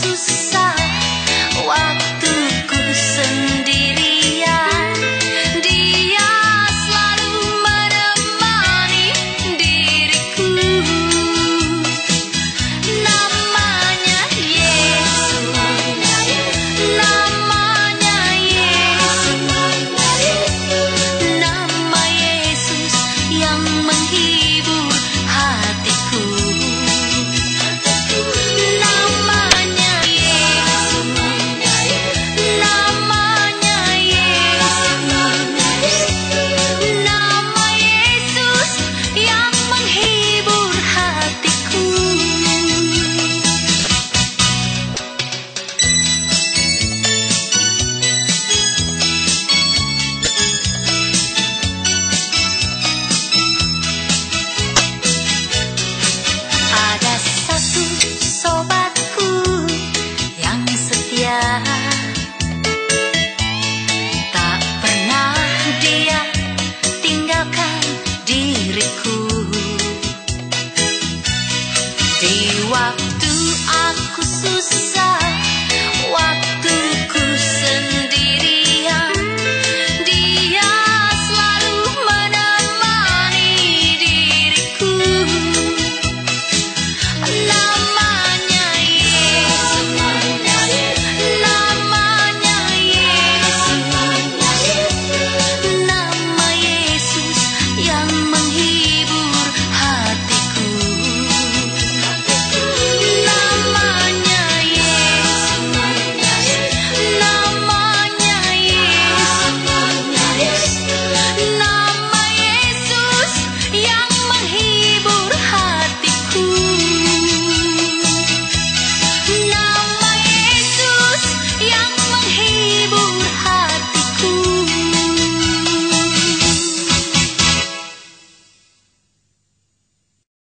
susah aku